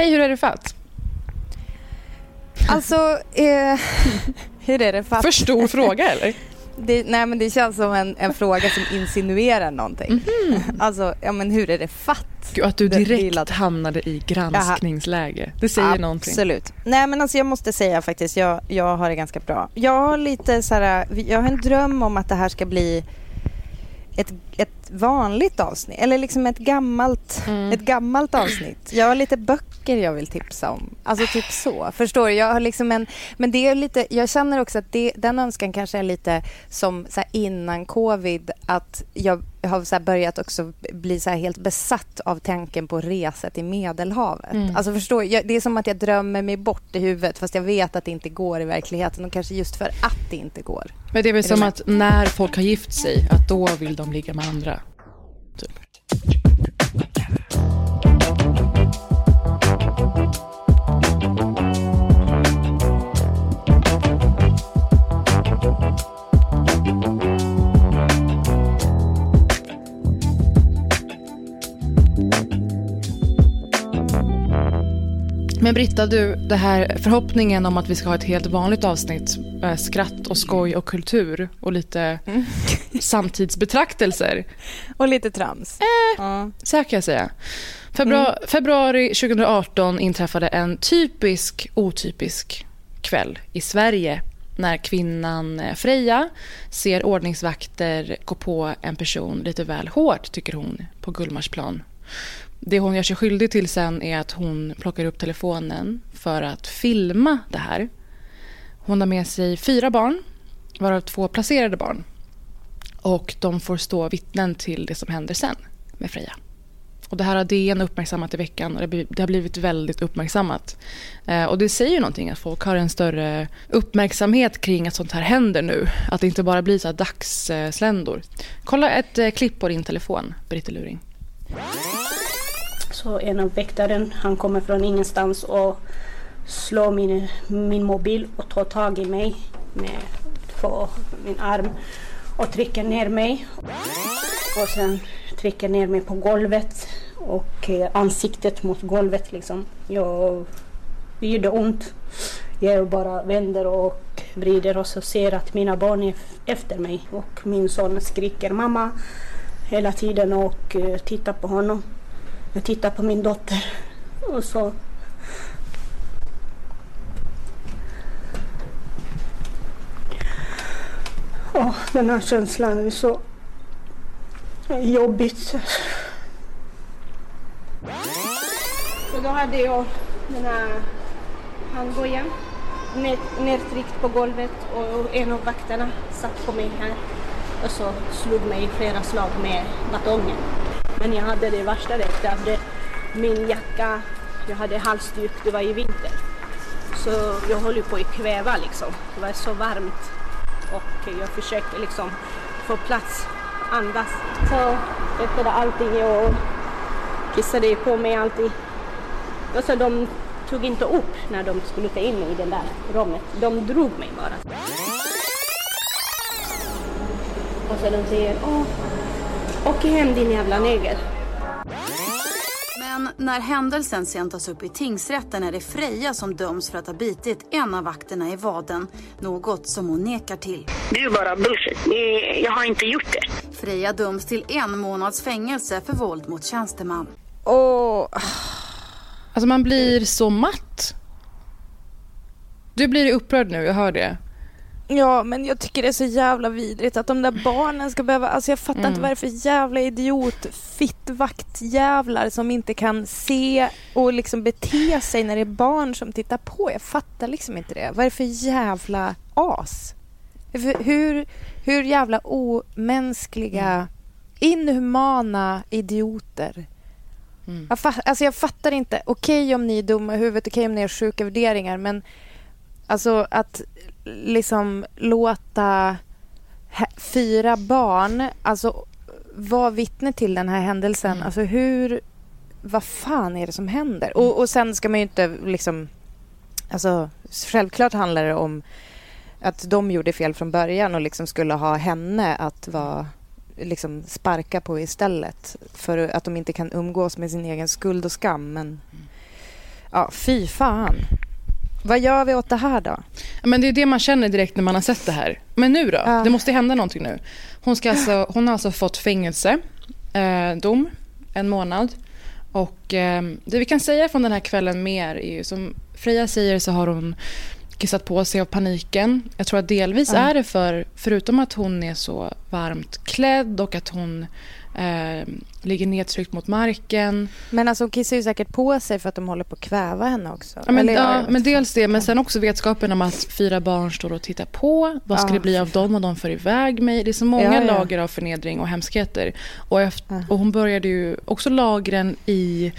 Hej, hur är det fatt? Alltså, eh, hur är det fatt? För stor fråga eller? Det, nej men det känns som en, en fråga som insinuerar någonting. Mm. Alltså, ja men hur är det fatt? Gud, att du direkt det, hamnade i granskningsläge. Det säger Absolut. någonting. Absolut. Nej men alltså jag måste säga faktiskt, jag, jag har det ganska bra. Jag har lite så här, jag har en dröm om att det här ska bli ett, ett vanligt avsnitt, eller liksom ett gammalt, mm. ett gammalt avsnitt. Jag har lite böcker jag vill tipsa om. Alltså typ så. Förstår du? Jag har liksom en, men det är lite, jag känner också att det, den önskan kanske är lite som så innan covid, att jag har så börjat också bli så helt besatt av tanken på resa till Medelhavet. Mm. Alltså förstår jag, Det är som att jag drömmer mig bort i huvudet fast jag vet att det inte går i verkligheten och kanske just för att det inte går. Men det är väl är som att när folk har gift sig, att då vill de ligga med andra? Typ. Men Britta, du, det här förhoppningen om att vi ska ha ett helt vanligt avsnitt, äh, skratt och skoj och kultur och lite mm. samtidsbetraktelser. Och lite trams. Eh, ja. Så här kan jag säga. Februari, mm. februari 2018 inträffade en typisk otypisk kväll i Sverige när kvinnan eh, Freja ser ordningsvakter gå på en person lite väl hårt, tycker hon, på Gullmarsplan. Det hon gör sig skyldig till sen är att hon plockar upp telefonen för att filma det här. Hon har med sig fyra barn, varav två placerade barn. Och de får stå vittnen till det som händer sen med Freja. Och det här har DN uppmärksammat i veckan och det har blivit väldigt uppmärksammat. Eh, och det säger ju någonting att folk har en större uppmärksamhet kring att sånt här händer nu. Att det inte bara blir så här dagssländor. Kolla ett eh, klipp på din telefon, Britte Luring. Så en av väktaren, han kommer från ingenstans och slår min, min mobil och tar tag i mig med två, min arm och trycker ner mig. Och sen trycker ner mig på golvet och eh, ansiktet mot golvet liksom. Jag, det gjorde ont. Jag bara vänder och vrider och så ser att mina barn är efter mig och min son skriker mamma hela tiden och eh, tittar på honom. Jag tittade på min dotter och så Oh, den här känslan är så jobbigt. Så då hade jag den här handbojan nedtryckt på golvet och en av vakterna satt på mig här och så slog mig flera slag med batongen. Men jag hade det värsta det, jag hade min jacka, jag hade halsduk, det var i vinter. Så jag höll på att kväva liksom. Det var så varmt och jag försökte liksom få plats, andas. Så efter allting jag kissade på mig alltid. Och så de tog inte upp när de skulle ta in mig i det där rummet. De drog mig bara. Och så de säger, åh, åk hem din jävla neger. Men när händelsen sen tas upp i tingsrätten är det Freja som döms för att ha bitit en av vakterna i vaden. Något som hon nekar till. Det är bara bullshit. Jag har inte gjort det. Freja döms till en månads fängelse för våld mot tjänsteman. Åh, Alltså man blir så matt. Du blir upprörd nu, jag hör det. Ja, men jag tycker det är så jävla vidrigt att de där barnen ska behöva... Alltså jag fattar inte vad det är för jävla idiot fittvaktjävlar som inte kan se och liksom bete sig när det är barn som tittar på. Jag fattar liksom inte det. Vad är det för jävla as? Hur, hur, jävla omänskliga, inhumana idioter. Jag, fa- alltså jag fattar inte. Okej om ni är dumma i huvudet, okej om ni har sjuka värderingar, men alltså att liksom låta fyra barn alltså vara vittne till den här händelsen. Alltså hur... Vad fan är det som händer? Och, och sen ska man ju inte liksom... Alltså självklart handlar det om att de gjorde fel från början och liksom skulle ha henne att vara liksom sparka på istället för att de inte kan umgås med sin egen skuld och skam. Men ja, fy fan. Vad gör vi åt det här då? Men det är det man känner direkt när man har sett det här. Men nu då? Ja. Det måste hända någonting nu. Hon, ska alltså, hon har alltså fått fängelsedom, eh, dom, en månad. Och eh, det vi kan säga från den här kvällen mer är ju som Freja säger så har hon kissat på sig av paniken. Jag tror att delvis Ja. är det för, förutom att hon är så varmt klädd och att hon eh, ligger nedtryckt mot marken. Men alltså hon kissar ju säkert på sig för att de håller på att kväva henne också. Ja, men, Eller, ja, men dels det, men sen också vetskapen om att fyra barn står och tittar på. Vad ska Ja, det bli av dem om de för iväg mig? Det är så många Ja, lager av förnedring och hemskheter. Och, efter, och hon började ju också lagren i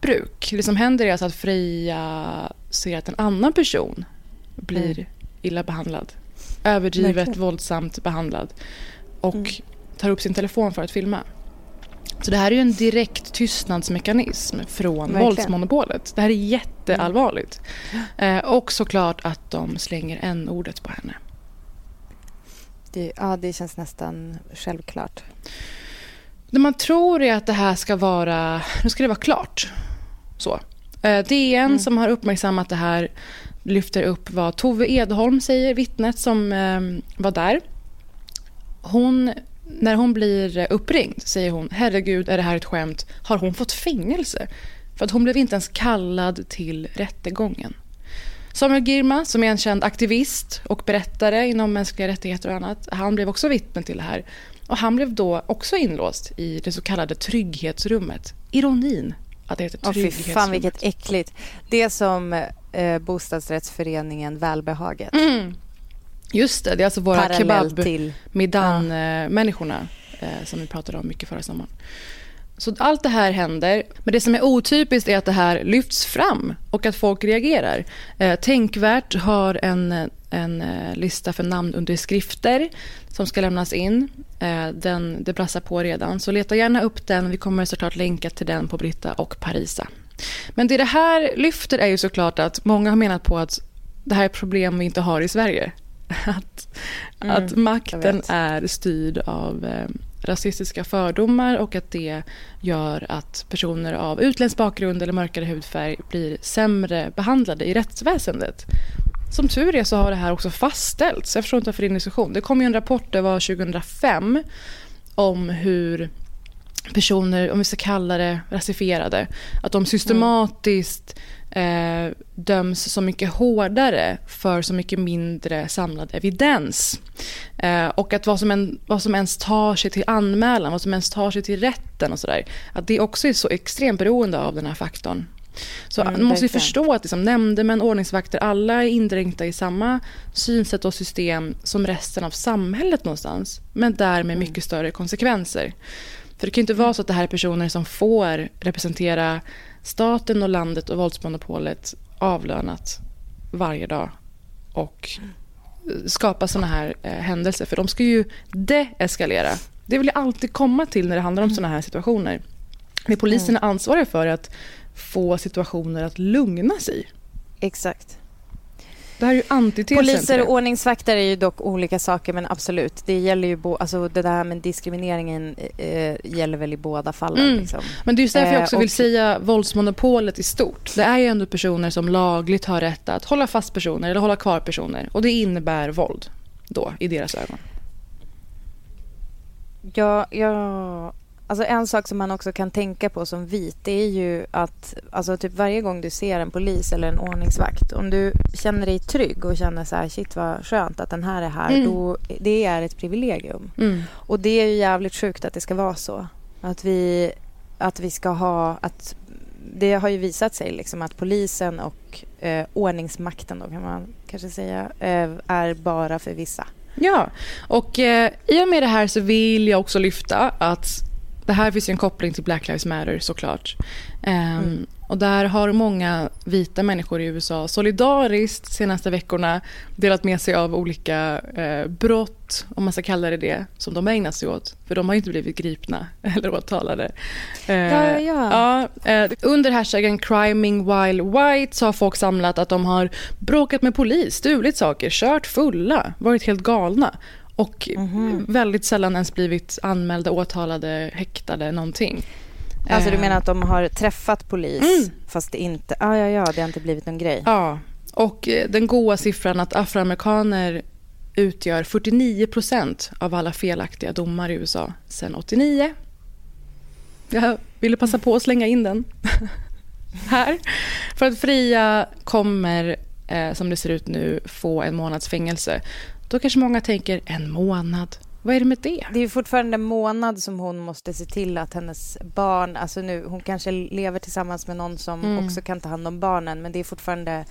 maktmissbruk. Det som händer är alltså att Freja ser att en annan person blir Mm. illa behandlad. Överdrivet Verkligen. våldsamt behandlad. Och Mm. tar upp sin telefon för att filma. Så det här är ju en direkt tystnadsmekanism från Verkligen. våldsmonopolet. Det här är jätteallvarligt. Eh, och såklart att de slänger en ordet på henne. Det, ja, det känns nästan självklart. Det man tror är att det här ska vara, nu ska det vara klart. Så. Eh, DN som har uppmärksammat det här lyfter upp vad Tove Edholm säger, vittnet som eh, var där. Hon, när hon blir uppringd säger hon, herregud är det här ett skämt? Har hon fått fängelse? För att hon blev inte ens kallad till rättegången. Samuel Girma, som är en känd aktivist och berättare inom mänskliga rättigheter och annat, han blev också vittne till det här. Och han blev då också inlåst i det så kallade trygghetsrummet. Ironin att det heter trygghetsrummet. fan vilket äckligt. Det är som eh, bostadsrättsföreningen Välbehaget. Mm. Just det, det är alltså våra kebab-Middan-människorna eh, som vi pratade om mycket förra sommaren. Så allt det här händer, men det som är otypiskt är att det här lyfts fram och att folk reagerar. Eh, Tänkvärt har en, en eh, lista för namnunderskrifter som ska lämnas in. Eh, den, det brassar på redan, så leta gärna upp den. Vi kommer såklart länka till den på Britta och Parisa. Men det det här lyfter är ju såklart att många har menat på att det här är problem vi inte har i Sverige. Att, Mm, att makten är styrd av eh, rasistiska fördomar och att det gör att personer av utländsk bakgrund eller mörkare hudfärg blir sämre behandlade i rättsväsendet. Som tur är så har det här också fastställts. Jag förstår inte varför det är en diskussion. Det kom ju en rapport, det var 2005, om hur personer, om vi ska kalla det rasifierade, att de systematiskt eh, döms så mycket hårdare för så mycket mindre samlad evidens. Eh, och att vad som, en, vad som ens tar sig till anmälan, vad som ens tar sig till rätten och sådär, att det också är så extremt beroende av den här faktorn. Så Mm, man måste förstå att liksom, nämndemän, ordningsvakter, alla är indränkta i samma synsätt och system som resten av samhället någonstans. Men därmed Mm. mycket större konsekvenser. För det kan ju inte vara så att det här är personer som får representera staten och landet och våldsmonopolet avlönat varje dag och skapa såna här eh, händelser. För de ska ju deeskalera. Det vill jag alltid komma till när det handlar om såna här situationer. Det polisen är ansvariga för är att få situationer att lugna sig. Exakt. Det här är ju antitesen Poliser och ordningsvakter är ju dock olika saker, men absolut. Det gäller ju bo- alltså det där med diskrimineringen eh, gäller väl i båda fallen. Mm. Liksom. Men det är just därför jag Eh, också och- vill säga våldsmonopolet i stort. Det är ju ändå personer som lagligt har rätt att hålla fast personer eller hålla kvar personer. Och det innebär våld då, i deras ögon. Ja, ja, alltså en sak som man också kan tänka på som vit det är ju att alltså typ varje gång du ser en polis eller en ordningsvakt om du känner dig trygg och känner så här shit vad skönt att den här är här Mm. då det är ett privilegium. Mm. Och det är ju jävligt sjukt att det ska vara så. Att vi, att vi ska ha... Att, det har ju visat sig liksom att polisen och eh, ordningsmakten då kan man kanske säga eh, är bara för vissa. Ja, och eh, i och med det här så vill jag också lyfta att det här finns ju en koppling till Black Lives Matter såklart. Ehm, Och där har många vita människor i USA solidariskt de senaste veckorna delat med sig av olika eh, brott, om man ska kalla det det, som de har ägnat sig åt. För de har ju inte blivit gripna eller åtalade. Eh, Ja, ja. ja, eh, under hashtaggen criming while white så har folk samlat att de har bråkat med polis, stulit saker, kört fulla, varit helt galna och väldigt sällan ens blivit anmälda, åtalade, häktade, någonting. Alltså du Eh, menar att de har träffat polis Mm. fast det inte... Ah, ja, ja, det har inte blivit någon grej. Ja, och eh, den goda siffran att afroamerikaner utgör 49 procent av alla felaktiga domar i USA sedan 89. Jag ville passa på att slänga in den här. För att Fria kommer, eh, som det ser ut nu, få en månads fängelse. Då kanske många tänker, en månad? Vad är det med det? Det är ju fortfarande en månad som hon måste se till att hennes barn... Alltså nu, hon kanske lever tillsammans med någon som Mm. också kan ta hand om barnen men det är fortfarande...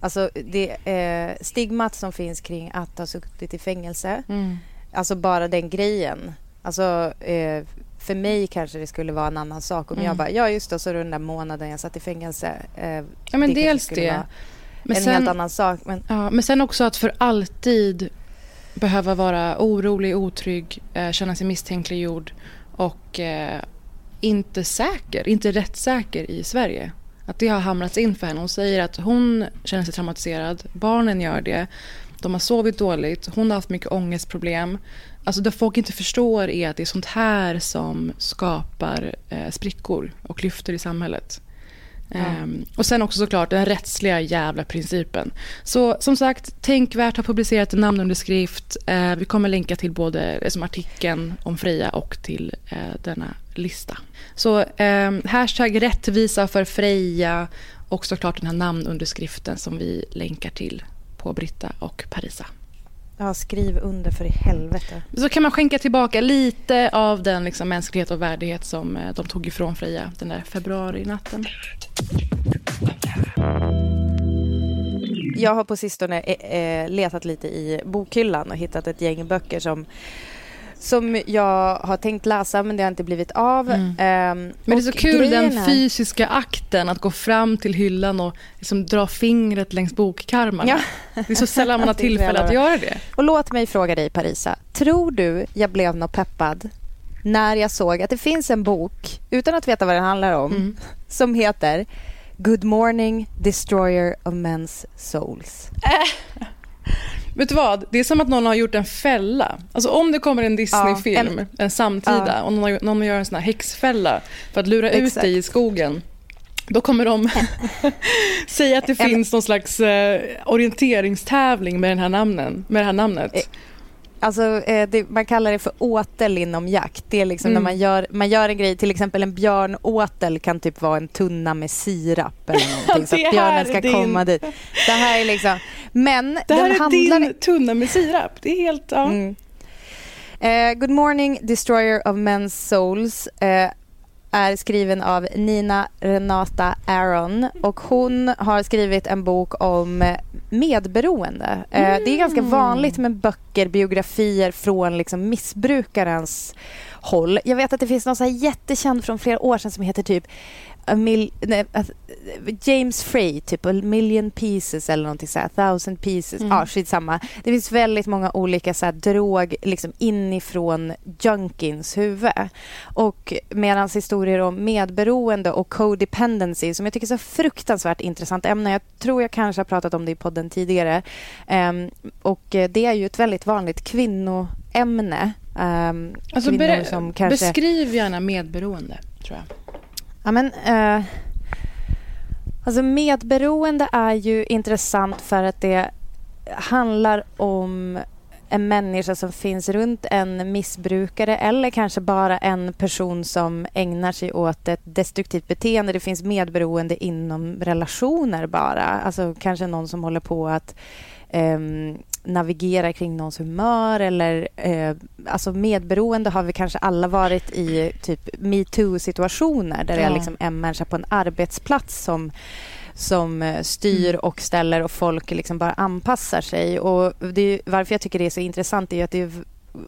Alltså det eh, stigmat som finns kring att ha suttit i fängelse Mm. Alltså bara den grejen. Alltså eh, för mig kanske det skulle vara en annan sak om Mm. jag bara, ja just det, så den där månaden jag satt i fängelse. Eh, Ja, men kanske dels det. vara Men en sen- helt annan sak. Men Ja, men sen också att för alltid behöva vara orolig, otrygg, eh, känna sig misstänkliggjord och eh, inte säker, inte rättssäker i Sverige. Att det har hamrats in för henne. Hon säger att hon känner sig traumatiserad, barnen gör det, de har sovit dåligt, hon har haft mycket ångestproblem. Alltså det folk inte förstår är att det är sånt här som skapar eh, sprickor och klyftor i samhället. Ehm, och sen också såklart den rättsliga jävla principen. Så som sagt, Tänkvärt har publicerat en namnunderskrift. Eh, vi kommer länka till både som artikeln om Freja och till eh, denna lista. Så eh, hashtag rättvisa för Freja och såklart den här namnunderskriften som vi länkar till på Britta och Parisa ja, skriv under för i helvete. Så kan man skänka tillbaka lite av den liksom, mänsklighet och värdighet som eh, de tog ifrån Freja den där februari-natten. Jag har på sistone eh, eh, letat lite i bokhyllan och hittat ett gäng böcker som som jag har tänkt läsa men det har inte blivit av. Ehm, Men det är så kul den fysiska akten att gå fram till hyllan och liksom dra fingret längs bokkarmarna. Ja. Det är så sällan man har tillfälle att göra det. Och låt mig fråga dig Parisa. Tror du jag blev något peppad när jag såg att det finns en bok, utan att veta vad den handlar om, Mm. som heter Good morning destroyer of men's souls. Vet du vad? Det är som att någon har gjort en fälla. Alltså om det kommer en Disney-film, Ja, en, en- samtida, Ja. och någon, någon gör en sån här häxfälla för att lura ut Exakt. dig i skogen. Då kommer de säga att det finns någon slags eh, orienteringstävling med, den här namnen, med det här namnet. Alltså, eh, det, man kallar det för åtel inom jakt. Det är liksom Mm. när man gör, man gör en grej, till exempel en björnåtel kan typ vara en tunna med sirap eller någonting så att björnen ska din- komma dit. Det här är liksom, men det här den är handlar... din tunna med sirap. Det är helt... Ja. Mm. Eh, Good morning destroyer of men's souls eh, är skriven av Nina Renata Aaron och hon har skrivit en bok om medberoende. Eh, Det är ganska vanligt med böcker, biografier från liksom missbrukarens håll. Jag vet att det finns någon så jättekänd från flera år sedan som heter typ A mil, nej, a- James Frey, typ A Million Pieces eller någonting så här, Thousand Pieces. Mm. Ja, skitsamma. Det finns väldigt många olika så här, drog liksom inifrån junkins huvud. Och medan historier om medberoende och codependency som jag tycker är så fruktansvärt intressant ämne. Jag tror jag kanske har pratat om det i podden tidigare. Ehm, och det är ju ett väldigt vanligt kvinnoämne. Um, Alltså, som kanske... Beskriv gärna medberoende, tror jag. Ja, men, eh, alltså medberoende är ju intressant för att det handlar om en människa som finns runt en missbrukare eller kanske bara en person som ägnar sig åt ett destruktivt beteende. Det finns medberoende inom relationer bara. Alltså kanske någon som håller på att um, navigera kring någons humör eller eh, alltså medberoende har vi kanske alla varit i typ metoo-situationer där det är liksom en människa på en arbetsplats som som eh, styr mm. och ställer och folk liksom bara anpassar sig. Och det, varför jag tycker det är så intressant är att det är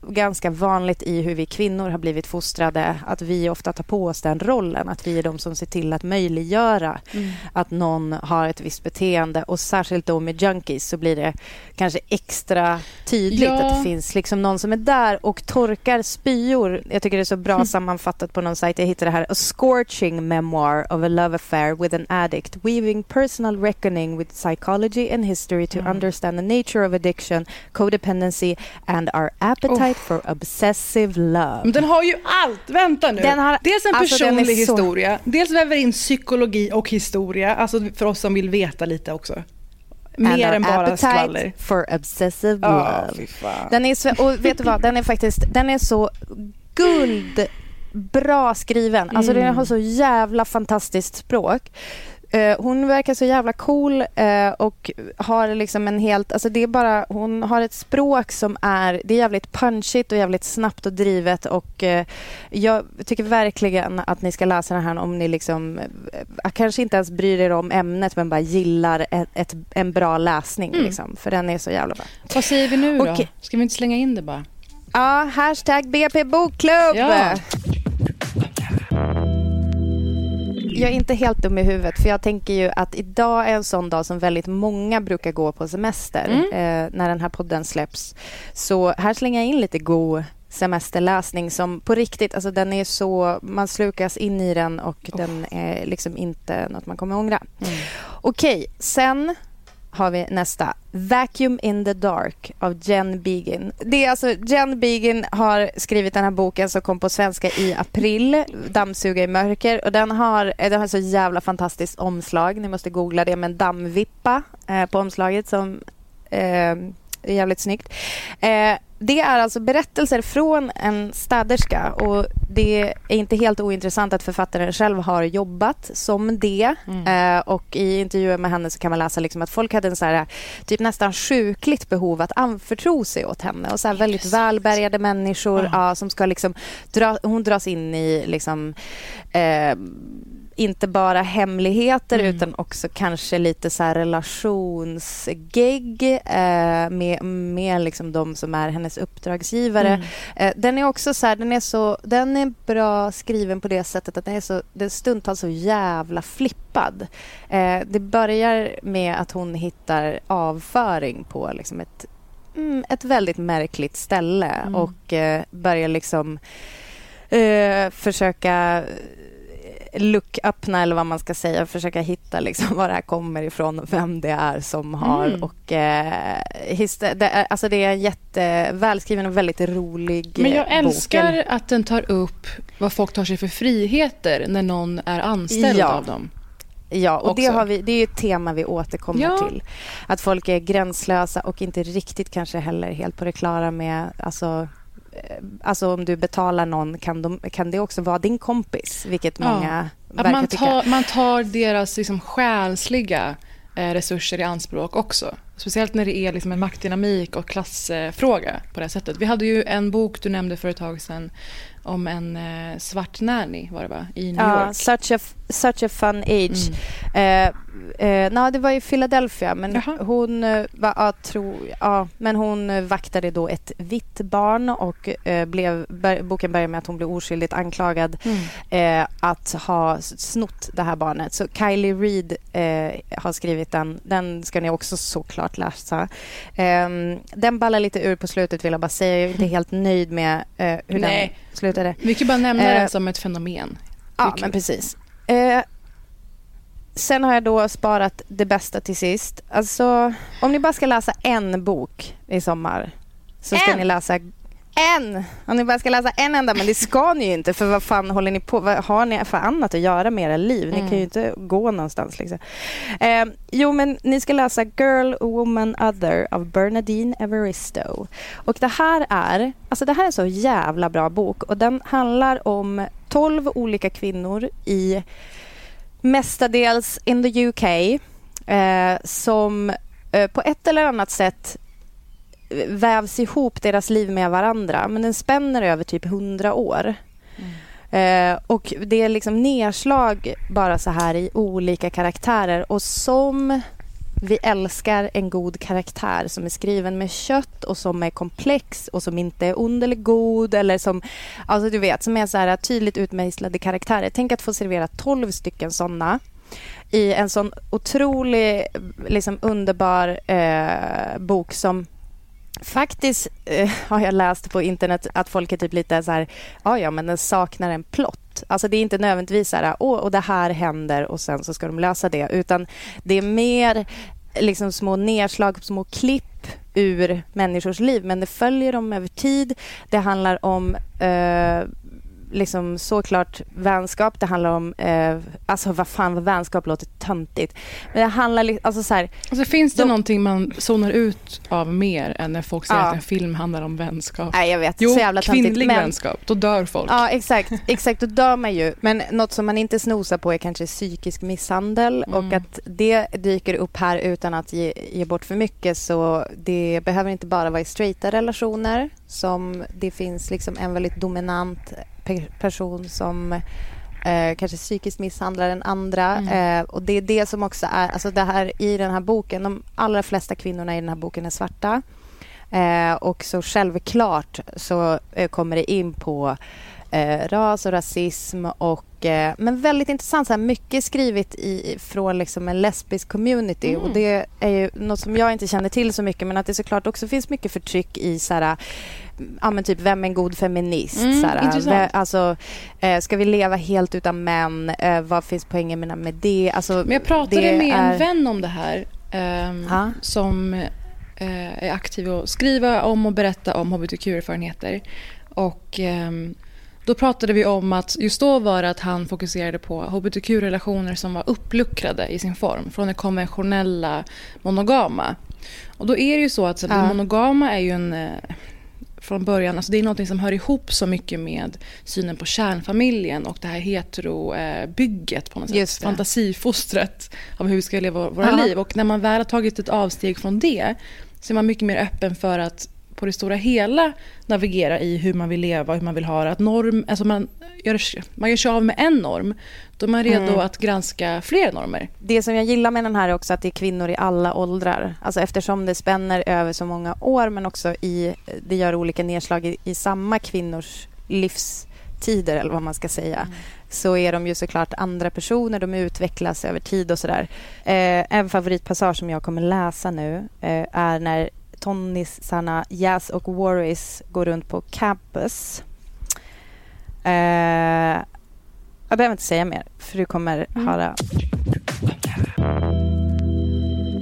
ganska vanligt i hur vi kvinnor har blivit fostrade att vi ofta tar på oss den rollen. Att vi är de som ser till att möjliggöra mm. att någon har ett visst beteende. Och Särskilt då med junkies så blir det kanske extra tydligt ja. att det finns liksom någon som är där och torkar spyor. Jag tycker det är så bra mm. sammanfattat på någon sajt. Jag hittade det här. A scorching memoir of a love affair with an addict weaving personal reckoning with psychology and history to mm. understand the nature of addiction, codependency and our appetite Appetite oh. for obsessive love. Men den har ju allt. Vänta nu. Den har, dels en alltså personlig historia, så... dels väver in psykologi och historia, alltså för oss som vill veta lite också. Mer än bara skvaller. for obsessive love. Oh, den är så, och vet du vad, den är faktiskt, den är så guld bra skriven. Alltså mm. den har så jävla fantastiskt språk. Eh, hon verkar så jävla cool eh, och har liksom en helt... Alltså det är bara, hon har ett språk som är... Det är jävligt punchigt och jävligt snabbt och drivet. Och eh, jag tycker verkligen att ni ska läsa den här om ni liksom... kanske inte ens bryr er om ämnet men bara gillar ett, ett en bra läsning. Mm. Liksom, för den är så jävla bra. Vad säger vi nu då? Ska vi inte slänga in det bara? Ja, hashtag BP Bokklubb. Ja jag är inte helt dum i huvudet för jag tänker ju att idag är en sån dag som väldigt många brukar gå på semester mm. eh, när den här podden släpps. Så här slänger jag in lite god semesterläsning som på riktigt, alltså den är så, man slukas in i den och oh. den är liksom inte något man kommer ångra. Mm. Okej, okay, sen har vi nästa. Vacuum in the Dark av Jen Begin. Det är alltså, Jen Begin har skrivit den här boken som kom på svenska i april, Dammsuga i mörker. Och den har, eh, den har så jävla fantastiskt omslag. Ni måste googla det med en dammvippa eh, på omslaget som eh, är jävligt snyggt. Eh, det är alltså berättelser från en städerska och det är inte helt ointressant att författaren själv har jobbat som det. Mm. Eh, och I intervjuer med henne så kan man läsa liksom att folk hade en så här, typ nästan sjukligt behov att anförtro sig åt henne. Och så här väldigt välbärgade människor mm. ja, som ska liksom dra, hon dras in i liksom, eh, inte bara hemligheter mm. utan också kanske lite så här relationsgegg eh, med, med liksom de som är hennes uppdragsgivare. Mm. Eh, den är också så här, den är så, den är bra skriven på det sättet att den är så, den stundtals så jävla flippad. Eh, det börjar med att hon hittar avföring på liksom ett, mm, ett väldigt märkligt ställe mm. och eh, börjar liksom eh, försöka look-öppna eller vad man ska säga, försöka hitta liksom var det här kommer ifrån och vem det är som har. Mm. Och, eh, det, är, alltså det är en jättevälskriven och väldigt rolig Men jag älskar bok. att den tar upp vad folk tar sig för friheter när någon är anställd ja. av dem. Ja, och det, vi, det är ett tema vi återkommer ja. till. Att folk är gränslösa och inte riktigt kanske heller helt på det klara med alltså, alltså om du betalar någon kan, de, kan det också vara din kompis, vilket många ja. verkar man tar, tycka. Man tar deras liksom själsliga eh, resurser i anspråk också. Speciellt när det är liksom en maktdynamik och klassfråga på det sättet. Vi hade ju en bok du nämnde för ett tag sedan om en eh, svart nanny var det va? i New ja, York. Such a, such a fun age. Mm. Eh, eh, no, det var i Philadelphia, men Jaha. hon, eh, var, ja, tro, ja, men hon vaktade då ett vitt barn och eh, blev, ber, boken börjar med att hon blev oskyldigt anklagad mm. Eh, att ha snott det här barnet. Så Kylie Reid har skrivit den. Den ska ni också såklart läsa. Ehm, den ballar lite ur på slutet vill jag bara säga. Jag är inte helt nöjd med hur Nej. den slutade. Vi kan bara nämna den som ett fenomen. Ja, men precis. Sen har jag då sparat det bästa till sist. Alltså, om ni bara ska läsa en bok i sommar så ska en. ni läsa en! Om ni bara ska läsa en enda, men det ska ni ju inte. För vad fan håller ni på Vad har ni för annat att göra med era liv? Ni kan ju inte gå någonstans. Liksom. Eh, jo, men ni ska läsa Girl, Woman, Other av Bernadine Evaristo. Och det här är, alltså det här är en så jävla bra bok och den handlar om 12 olika kvinnor i mestadels in the UK eh, som eh, på ett eller annat sätt vävs ihop deras liv med varandra. Men den spänner över typ hundra år. Mm. Eh, och det är liksom nedslag bara så här i olika karaktärer. Och som vi älskar en god karaktär som är skriven med kött och som är komplex och som inte är ond eller god eller som, alltså du vet, som är så här tydligt utmejslade karaktärer. Tänk att få servera tolv stycken såna i en sån otrolig, liksom underbar eh, bok som Faktiskt eh, har jag läst på internet att folk är typ lite så här, ja ja men den saknar en plott. Alltså det är inte nödvändigtvis så här, åh och det här händer och sen så ska de lösa det. Utan det är mer liksom små nedslag, små klipp ur människors liv. Men det följer dem över tid. Det handlar om eh, liksom såklart vänskap. Det handlar om... Eh, alltså vad fan, vad vänskap låter töntigt. Men det handlar... Alltså, så här, alltså, finns det de, någonting man zonar ut av mer än när folk säger ja. att en film handlar om vänskap? Nej, jag vet. Jo, så jävla töntigt. kvinnlig men, vänskap. Då dör folk. Ja, exakt. Exakt, då dör man ju. Men något som man inte snosar på är kanske psykisk misshandel mm. och att det dyker upp här utan att ge, ge bort för mycket. Så det behöver inte bara vara i straighta relationer som det finns liksom en väldigt dominant person som eh, kanske psykiskt misshandlar den andra. Mm. Eh, och Det är det som också är... Alltså det här, I den här boken, de allra flesta kvinnorna i den här boken är svarta. Eh, och så självklart så eh, kommer det in på eh, ras och rasism. Och, eh, men väldigt intressant. Så här, mycket skrivet i, från liksom en lesbisk community. Mm. Och Det är ju något som jag inte känner till så mycket men att det såklart också finns mycket förtryck i så här, ja, men typ vem är en god feminist? Mm, såhär, alltså, eh, ska vi leva helt utan män? Eh, vad finns poängen med, det? Alltså, men jag pratade med är... en vän om det här eh, som eh, är aktiv och skriva om och berätta om hbtq-erfarenheter. Och ehm, då pratade vi om att just då var det att han fokuserade på hbtq-relationer som var uppluckrade i sin form från det konventionella monogama. Och då är det ju så att ja. monogama är ju en eh, från början. Alltså det är något som hör ihop så mycket med synen på kärnfamiljen och det här heterobygget på något sätt. Fantasifostret av hur vi ska leva våra Aha. liv. Och när man väl har tagit ett avsteg från det så är man mycket mer öppen för att på det stora hela navigera i hur man vill leva och hur man vill ha det. Att norm, alltså man, gör, man gör sig av med en norm, då är man redo mm. att granska fler normer. Det som jag gillar med den här är också att det är kvinnor i alla åldrar. Alltså eftersom det spänner över så många år men också i, det gör olika nedslag i, i samma kvinnors livstider eller vad man ska säga. Mm så är de ju såklart andra personer. De utvecklas över tid och sådär. Eh, en favoritpassage som jag kommer läsa nu eh, är när tonnisarna Jazz och Warris går runt på campus. Uh, jag behöver inte säga mer, för du kommer mm. höra.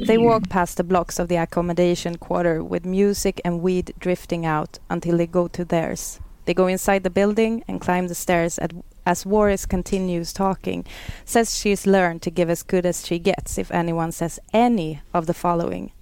They walk past the blocks of the accommodation quarter with music and weed drifting out until they go to theirs. They go inside the building and climb the stairs at, as Warris continues talking, says she's learned to give as good as she gets if anyone says any of the following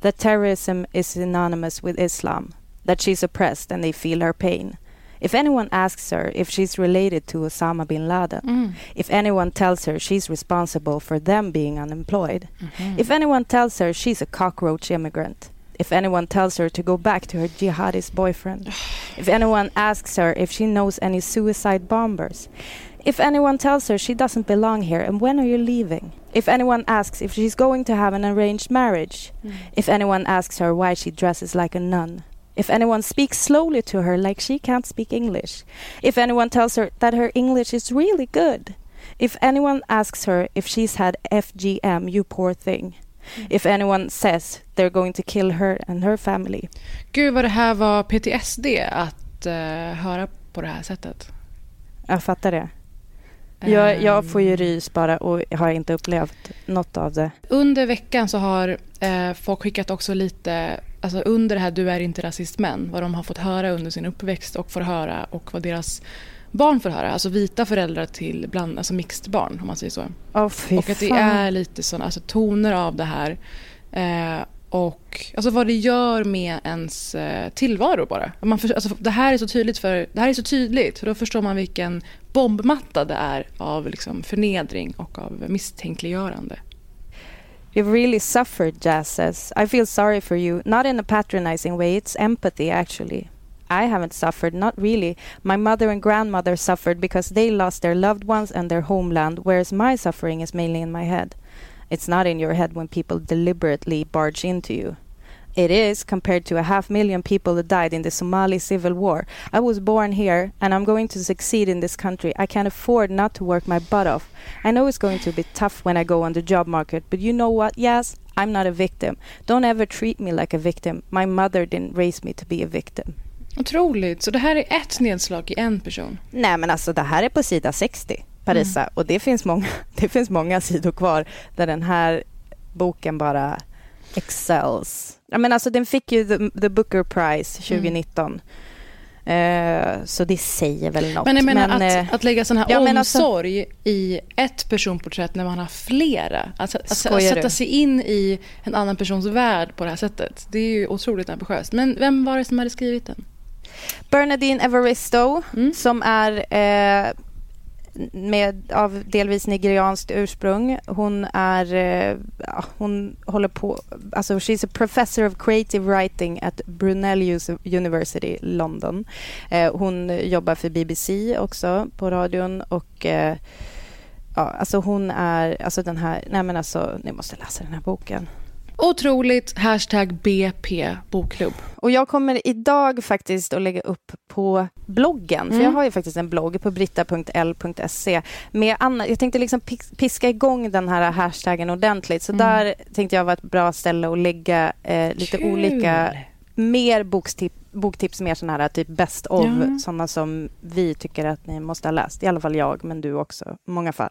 that terrorism is synonymous with Islam, that she's oppressed and they feel her pain. If anyone asks her if she's related to Osama bin Laden, mm. if anyone tells her she's responsible for them being unemployed, mm-hmm. if anyone tells her she's a cockroach immigrant, if anyone tells her to go back to her jihadist boyfriend, if anyone asks her if she knows any suicide bombers, if anyone tells her she doesn't belong here and when are you leaving? If anyone asks if she's going to have an arranged marriage, mm. if anyone asks her why she dresses like a nun, if anyone speaks slowly to her like she can't speak English, if anyone tells her that her English is really good, if anyone asks her if she's had FGM, you poor thing. Mm. If anyone says they're going to kill her and her family. Gud vad det här var PTSD att uh, höra på det här sättet. Jag fattar det. Jag, jag får ju ehm. rys bara och har inte upplevt något av det. Under veckan så har eh, folk skickat också lite alltså under det här Du är inte rasist men, vad de har fått höra under sin uppväxt och får höra och vad deras barn får höra. Alltså vita föräldrar till bland, alltså mixed barn om man säger så. Oh, och att det är lite sådana alltså, toner av det här. Eh, och alltså vad det gör med ens eh, tillvaro bara. Man för, alltså, det här är så tydligt för det här är så tydligt för då förstår man vilken bombmatta det är av liksom, förnedring och av misstänkliggörande. You've really suffered, Jazz says. I feel sorry for you. Not in a patronizing way, it's empathy, actually. I haven't suffered, not really. My mother and grandmother suffered because they lost their loved ones and their homeland, whereas my suffering is mainly in my head. It's not in your head when people deliberately barge into you. It is compared to a half million people that died in the Somali civil war. I was born here and I'm going to succeed in this country. I can't afford not to work my butt off. I know it's going to be tough when I go on the job market, but you know what? Yes, I'm not a victim. Don't ever treat me like a victim. My mother didn't raise me to be a victim. Otroligt. Så det här är ett nedslag i en person. Nej men alltså det här är på sida 60, Parisa. Mm. Och det finns, många, det finns många sidor kvar där den här boken bara excels. Ja, men alltså den fick ju the, the Booker Prize 2019. Eh, så det säger väl något. Men jag menar eh, att, att lägga sån här ja, men alltså- omsorg i ett personporträtt när man har flera. Alltså, att, att sätta du? sig in i en annan persons värld på det här sättet. Det är ju otroligt ambitiöst. Men vem var det som hade skrivit den? Bernadine Evaristo Mm. som är eh, med, av delvis nigerianskt ursprung. Hon är, eh, ja, hon håller på, alltså she's a professor of creative writing at Brunel University, London. Eh, hon jobbar för BBC också på radion och eh, ja, alltså hon är, alltså den här, nej men alltså, ni måste läsa den här boken. Otroligt. Hashtag BP bokklubb. Och jag kommer idag faktiskt att lägga upp på bloggen, för jag har ju faktiskt en blogg på britta.l.se med Anna. Jag tänkte liksom pis- piska igång den här hashtaggen ordentligt, så där tänkte jag var ett bra ställe att lägga eh, lite Kul. olika mer bokstip, boktips, mer sådana här typ best of, Ja. sådana som vi tycker att ni måste ha läst. I alla fall jag, men du också, i många fall.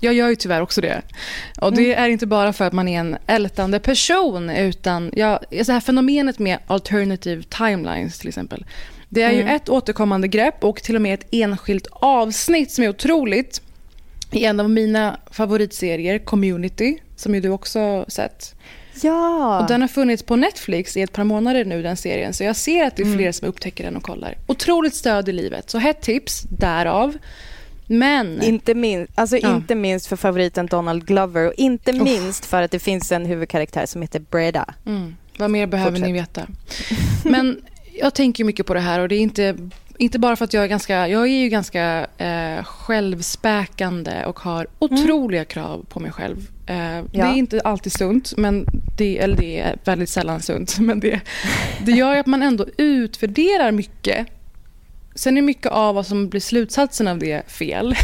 Jag gör ju tyvärr också det. Och det är inte bara för att man är en ältande person, utan jag, så här fenomenet med alternative timelines till exempel. Det är ju ett återkommande grepp och till och med ett enskilt avsnitt som är otroligt. I en av mina favoritserier, Community, som ju du också sett. ja. Och den har funnits på Netflix i ett par månader nu, den serien. Så jag ser att det är fler som upptäcker den och kollar. Otroligt stöd i livet. Så hett tips, därav. Men... Inte minst, alltså Ja. inte minst för favoriten Donald Glover och inte minst för att det finns en huvudkaraktär som heter Breda. Mm. Vad mer behöver Fortsätt. ni veta? Men jag tänker mycket på det här och det är inte, inte bara för att jag är ganska, jag är ju ganska eh, självspäkande och har otroliga krav på mig själv. Eh, Det Ja. är inte alltid sunt, men det, eller det är väldigt sällan sunt. Men det, det gör ju att man ändå utvärderar mycket. Sen är mycket av vad som blir slutsatsen av det fel.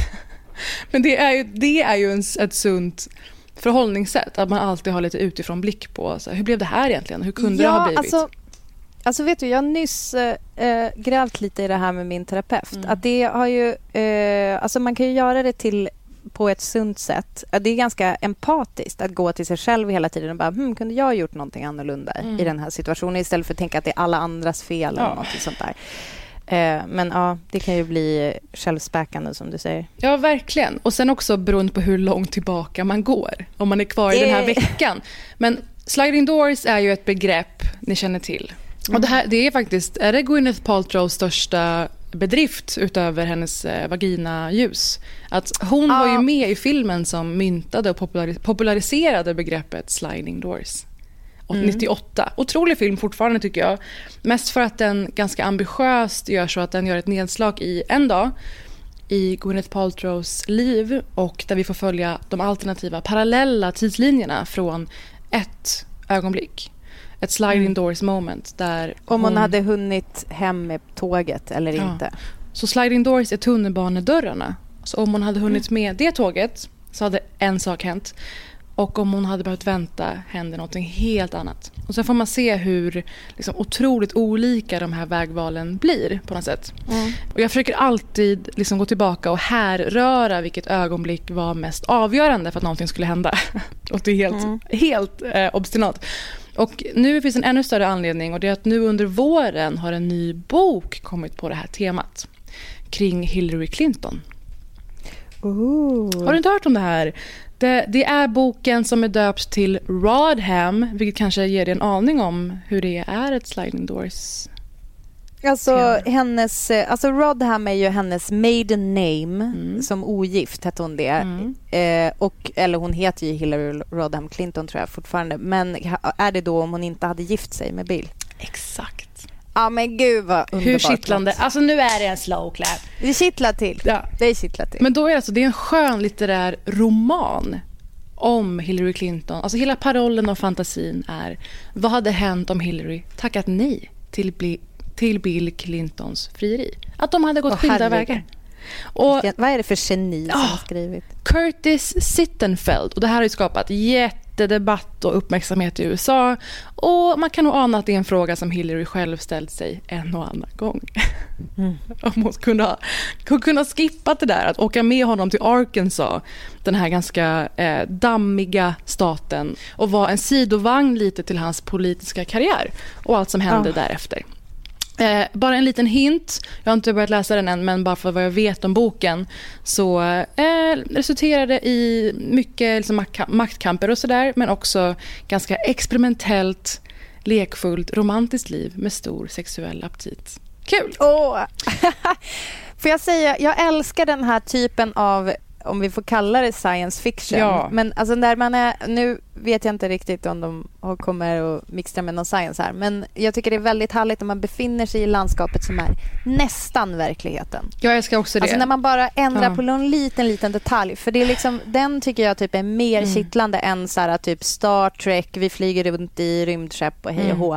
Men det är ju, det är ju en, ett sunt förhållningssätt. Att man alltid har lite utifrån blick på så här, hur blev det här egentligen? Hur kunde det ha blivit? Alltså, alltså vet du, jag har nyss eh, grävt lite i det här med min terapeut. Mm. Att det har ju, eh, alltså man kan ju göra det till på ett sunt sätt. Det är ganska empatiskt att gå till sig själv hela tiden och bara, hm, kunde jag ha gjort någonting annorlunda Mm. i den här situationen istället för att tänka att det är alla andras fel eller Ja. något sånt där. Eh, men ja, det kan ju bli självspäkande som du säger. Ja, verkligen. Och sen också beroende på hur långt tillbaka man går. Om man är kvar i den här veckan. Men sliding doors är ju ett begrepp ni känner till. Och det, här, det är faktiskt, är det Gwyneth Paltrows största bedrift utöver hennes eh, vaginaljus? Att hon var ju med i filmen som myntade och populari- populariserade begreppet sliding doors. Och 98. Otrolig film fortfarande tycker jag. Mest för att den ganska ambitiöst gör så att den gör ett nedslag i en dag i Gwyneth Paltrows liv och där vi får följa de alternativa parallella tidslinjerna från ett ögonblick. Ett sliding doors moment där Om hon hade hunnit hem med tåget eller Ja. inte. Så sliding doors är tunnelbanedörrarna. Så om hon hade hunnit med det tåget så hade en sak hänt. Och om hon hade behövt vänta hände någonting helt annat. Och sen får man se hur liksom, otroligt olika de här vägvalen blir på något sätt. Och jag försöker alltid liksom, gå tillbaka och härröra vilket ögonblick var mest avgörande för att någonting skulle hända. och det är helt, helt eh, obstinat. Och nu finns en ännu större anledning och det är att nu under våren har en ny bok kommit på det här temat kring Hillary Clinton. Har du inte hört om det här? Det, det är boken som är döpt till Rodham, vilket kanske ger dig en aning om hur det är ett sliding doors. Alltså, hennes, eh, alltså Rodham är ju hennes maiden name. Som ogift hette hon det. Eh, och, eller hon heter ju Hillary Rodham Clinton tror jag fortfarande. Men är det då om hon inte hade gift sig med Bill? Exakt. Ja men gud vad underbart. Hur kittlande. Alltså nu är det en slow clap. Det kittlar till. Ja. Det kittlar till. Men då är det, alltså, det är en skön litterär roman om Hillary Clinton. Alltså hela parollen och fantasin är vad hade hänt om Hillary tackat nej till, Bli- till Bill Clintons frieri? Att de hade gått Åh, skilda herregud. vägar. Och Vilken- vad är det för geni som Ah. har skrivit? Curtis Sittenfeld. Och det här har ju skapat jättedebatt och uppmärksamhet i USA. Och man kan nog ana att det är en fråga som Hillary själv ställt sig en och annan gång. Om hon kunde ha, kunde skippat det där att åka med honom till Arkansas, den här ganska eh, dammiga staten och vara en sidovagn lite till hans politiska karriär och allt som hände därefter. Eh, bara en liten hint, jag har inte börjat läsa den än, men bara för vad jag vet om boken så eh, resulterade i mycket liksom, mak- maktkamper och sådär, men också ganska experimentellt, lekfullt, romantiskt liv med stor sexuell aptit. Kul! Åh! Får jag säga, jag älskar den här typen av om vi får kalla det science fiction. Ja. Men alltså när man är, nu vet jag inte riktigt om de kommer att mixa med någon science här. Men jag tycker det är väldigt härligt när man befinner sig i landskapet som är nästan verkligheten. Jag älskar också det. Alltså när man bara ändrar Ja. på någon liten, liten detalj. För det är liksom, den tycker jag typ är mer Mm. kittlande än så här, typ Star Trek, vi flyger runt i rymdskepp och hej och hå.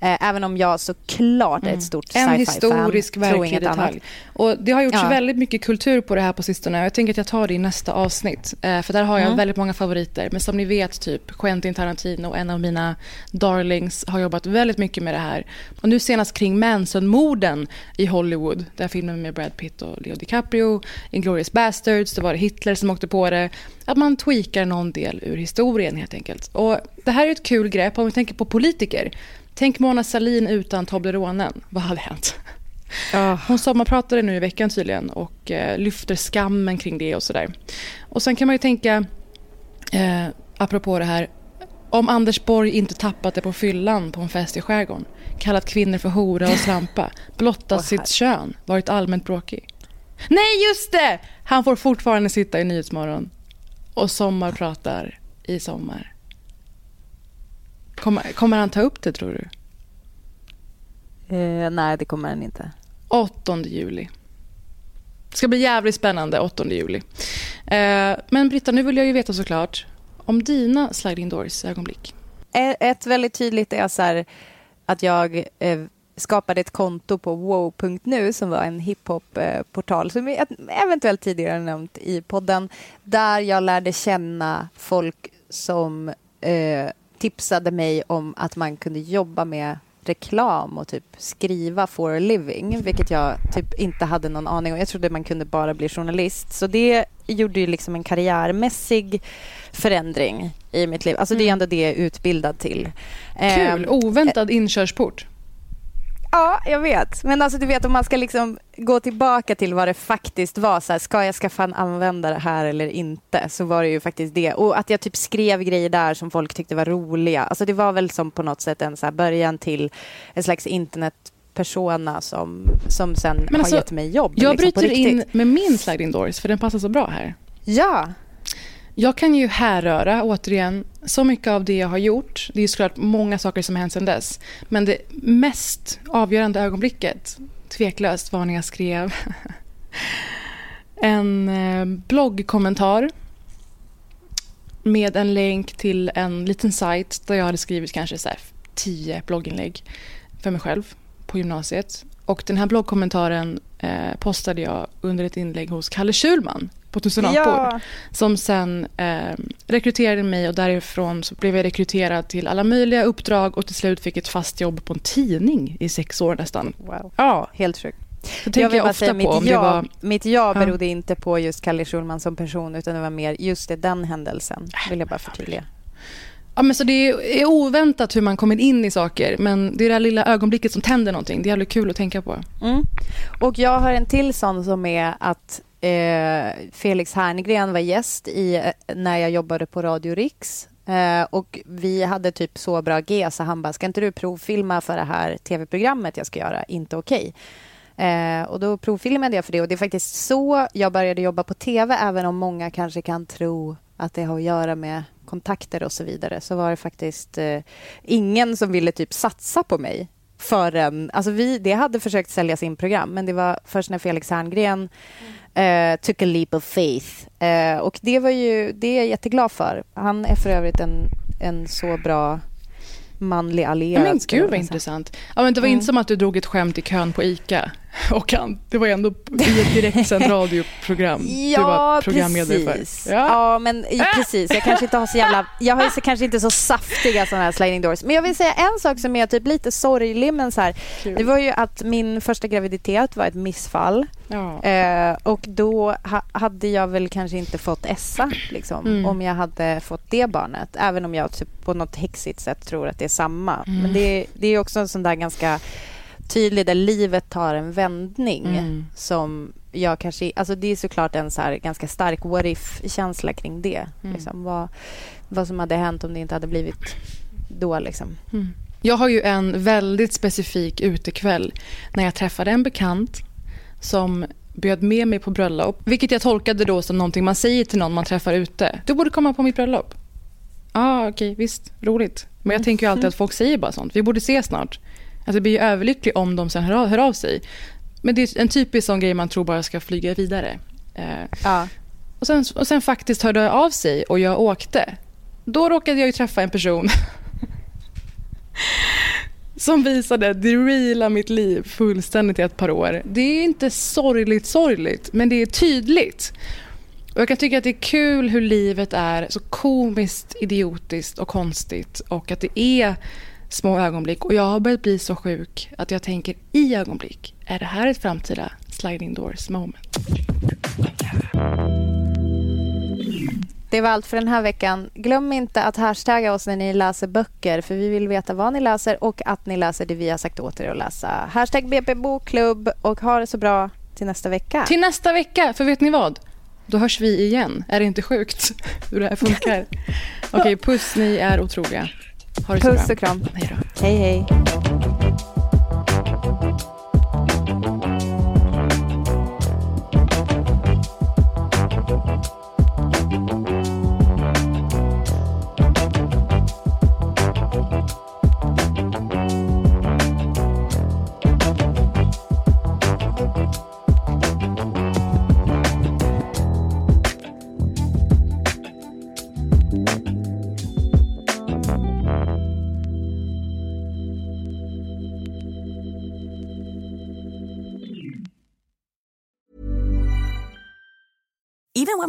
Eh, även om jag såklart är ett stort Mm. En sci-fi-fan. historisk tror verklig inget annat. detalj. Och det har gjorts Ja. väldigt mycket kultur på det här på sistone. Jag tänker att jag tar det i nästa avsnitt. Eh, för där har jag Mm. väldigt många favoriter. Men som ni vet, typ Quentin Tarantino, en av mina darlings, har jobbat väldigt mycket med det här. Och nu senast kring Manson-morden i Hollywood. Där filmen med Brad Pitt och Leo DiCaprio, Inglourious Basterds, det var det Hitler som åkte på det. Att man tweakar någon del ur historien helt enkelt. Och det här är ett kul grepp om vi tänker på politiker. Tänk Mona Sahlin utan Tobleronen. Vad hade hänt? Hon sommarpratade nu i veckan tydligen och eh, lyfter skammen kring det och sådär. Och sen kan man ju tänka, eh, apropå det här, om Anders Borg inte tappat det på fyllan på en fest i skärgården, kallat kvinnor för hora och slampa, blottat Åh, sitt kön, varit allmänt bråkig. Nej, just det! Han får fortfarande sitta i Nyhetsmorgon och sommarpratar i sommar. Kommer, kommer han ta upp det, tror du? Eh, nej, det kommer den inte. 8 juli. Det ska bli jävligt spännande 8 juli. Eh, men Britta, nu vill jag ju veta såklart om dina sliding doors ögonblick. Ett väldigt tydligt är så här att jag eh, skapade ett konto på wow.nu som var en hiphop-portal som jag eventuellt tidigare nämnt i podden där jag lärde känna folk som eh, tipsade mig om att man kunde jobba med reklam och typ skriva for a living, vilket jag typ inte hade någon aning om. Jag trodde man kunde bara bli journalist. Så det gjorde ju liksom en karriärmässig förändring i mitt liv. Alltså det är Mm. ändå det jag är utbildad till. Kul, Ehm, oväntad inkörsport. Ja, jag vet. Men alltså du vet om man ska liksom gå tillbaka till vad det faktiskt var. Så här, ska jag skaffa en användare här eller inte? Så var det ju faktiskt det. Och att jag typ skrev grejer där som folk tyckte var roliga. Alltså det var väl som på något sätt en så här början till en slags internetpersona som, som sen Men har alltså, gett mig jobb. Jag liksom, bryter in med min sliding doors för den passar så bra här. Ja, jag kan ju härröra, återigen, så mycket av det jag har gjort. Det är såklart många saker som har hänt sedan dess. Men det mest avgörande ögonblicket, tveklöst, var när jag skrev en eh, bloggkommentar med en länk till en liten sajt där jag hade skrivit kanske så här tio blogginlägg för mig själv på gymnasiet. Och den här bloggkommentaren eh, postade jag under ett inlägg hos Kalle Schulman på Tusen apor ja. som sen eh, rekryterade mig och därifrån så blev jag rekryterad till alla möjliga uppdrag och till slut fick ett fast jobb på en tidning i sex år nästan. Wow. Ja, Helt sjukt. så tänker jag, bara ofta säga, på mitt det ja, var... Mitt ja Ja. berodde inte på just Kalle Schulman som person utan det var mer just det, den händelsen. Vill jag bara förtydliga. Ja, men så det är, oväntat hur man kommer in i saker men det är det här lilla ögonblicket som tänder någonting. Det är jävligt kul att tänka på. Mm. Och jag har en till sån som är att Eh, Felix Herngren var gäst i, eh, när jag jobbade på Radio Riks. Eh, och vi hade typ så bra G så han bara, ska inte du provfilma för det här tv-programmet jag ska göra? Inte okej. Okay. och då provfilmade jag för det och det är faktiskt så jag började jobba på tv även om många kanske kan tro att det har att göra med kontakter och så vidare så var det faktiskt eh, ingen som ville typ satsa på mig förrän... Alltså vi, det hade försökt sälja sin program men det var först när Felix Herngren eh, took a leap of faith. Eh, och det var ju, det är jag jätteglad för. Han är för övrigt en, en så bra manlig allierad. men gud vad intressant. Ja, men det var Mm. inte som att du drog ett skämt i kön på ICA. Och han, det var ändå i ett direktsänt radioprogram du var programledare precis. för. Ja. Ja. men i, precis. Jag kanske inte har så jävla... Jag har så, kanske inte så saftiga sådana här sliding doors. Men jag vill säga en sak som är typ lite sorglig, men så här. Det var ju att min första graviditet var ett missfall. Ja. Eh, och då ha, hade jag väl kanske inte fått Essa liksom, Mm. om jag hade fått det barnet. Även om jag typ, på något häxigt sätt tror att det är samma. Mm. Men det, det är också en sån där ganska tydlig där livet tar en vändning Mm. som jag kanske... Alltså det är såklart en så här ganska stark what if-känsla kring det. Mm. Liksom, vad, vad som hade hänt om det inte hade blivit då. Liksom. Mm. Jag har ju en väldigt specifik utekväll när jag träffade en bekant som bjöd med mig på bröllop. Vilket jag tolkade då som någonting man säger till någon man träffar ute. Du borde komma på mitt bröllop. Ja, ah, okej, visst, roligt. Men jag tänker ju alltid att folk säger bara sånt. Vi borde ses snart. Alltså blir ju överlycklig om de sen hör av, hör av sig. Men det är en typisk sån grej man tror bara ska flyga vidare. Eh, Ja. och, sen, och sen faktiskt hörde jag av sig och jag åkte. Då råkade jag träffa en person som visade det reala mitt liv fullständigt i ett par år. Det är inte sorgligt sorgligt, men det är tydligt. Och jag kan tycka att det är kul hur livet är så komiskt, idiotiskt och konstigt och att det är små ögonblick. Och jag har börjat bli så sjuk att jag tänker i ögonblick, är det här ett framtida sliding doors moment? Det var allt för den här veckan. Glöm inte att hashtagga oss när ni läser böcker för vi vill veta vad ni läser och att ni läser det vi har sagt åt er att läsa. Hashtag BP Bokklubb och ha det så bra till nästa vecka. Till nästa vecka, för vet ni vad? Då hörs vi igen. Är det inte sjukt hur det här funkar? Okej, puss, ni är otroliga. Ha det så Puss bra. och kram. Hej då. Hej, hej.